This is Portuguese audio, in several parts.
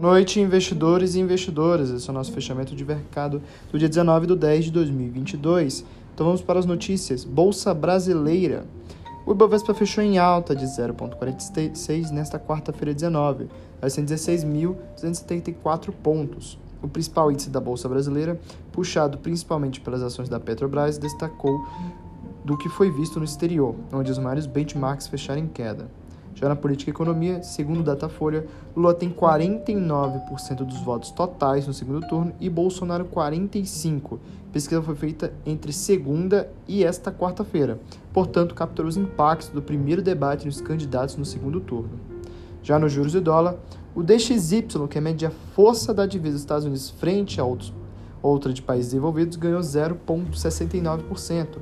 Noite, investidores e investidoras. Esse é o nosso fechamento de mercado do dia 19 de 10 de 2022. Então vamos para as notícias. Bolsa Brasileira. O Ibovespa fechou em alta de 0,46 nesta quarta-feira 19, a 116.274 pontos. O principal índice da Bolsa Brasileira, puxado principalmente pelas ações da Petrobras, destacou do que foi visto no exterior, onde os maiores benchmarks fecharam em queda. Já na política e economia, segundo Datafolha, Lula tem 49% dos votos totais no segundo turno e Bolsonaro 45%. A pesquisa foi feita entre segunda e esta quarta-feira, portanto, capturou os impactos do primeiro debate nos candidatos no segundo turno. Já nos juros de dólar, o DXY, que é mede a força da divisa dos Estados Unidos frente a outros, outra de países desenvolvidos, ganhou 0,69%,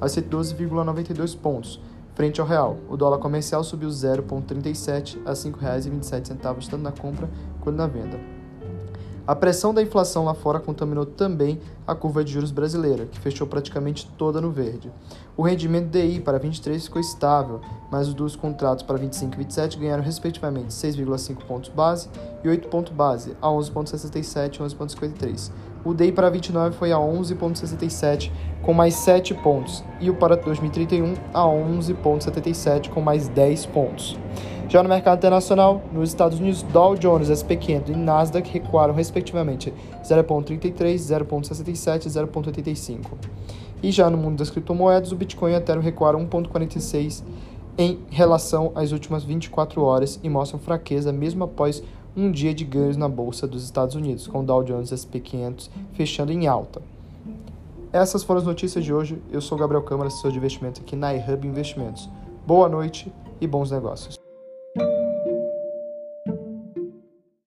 a 112,92 pontos Frente ao real, o dólar comercial subiu 0,37 a R$ 5,27, tanto na compra quanto na venda. A pressão da inflação lá fora contaminou também a curva de juros brasileira, que fechou praticamente toda no verde. O rendimento DI para 23 ficou estável, mas os dos contratos para 25 e 27 ganharam respectivamente 6,5 pontos base e 8 pontos base, a 11,67 e 11,53. O DI para 29 foi a 11,67 com mais 7 pontos e o para 2031 a 11,77 com mais 10 pontos. Já no mercado internacional, nos Estados Unidos, Dow Jones, SP500 e Nasdaq recuaram respectivamente 0,33, 0,67 e 0,85. E já no mundo das criptomoedas, o Bitcoin e o Ethereum recuaram 1,46 em relação às últimas 24 horas e mostram fraqueza mesmo após um dia de ganhos na bolsa dos Estados Unidos, com o Dow Jones SP500 fechando em alta. Essas foram as notícias de hoje. Eu sou Gabriel Câmara, assessor de investimento aqui na iHub Investimentos. Boa noite e bons negócios.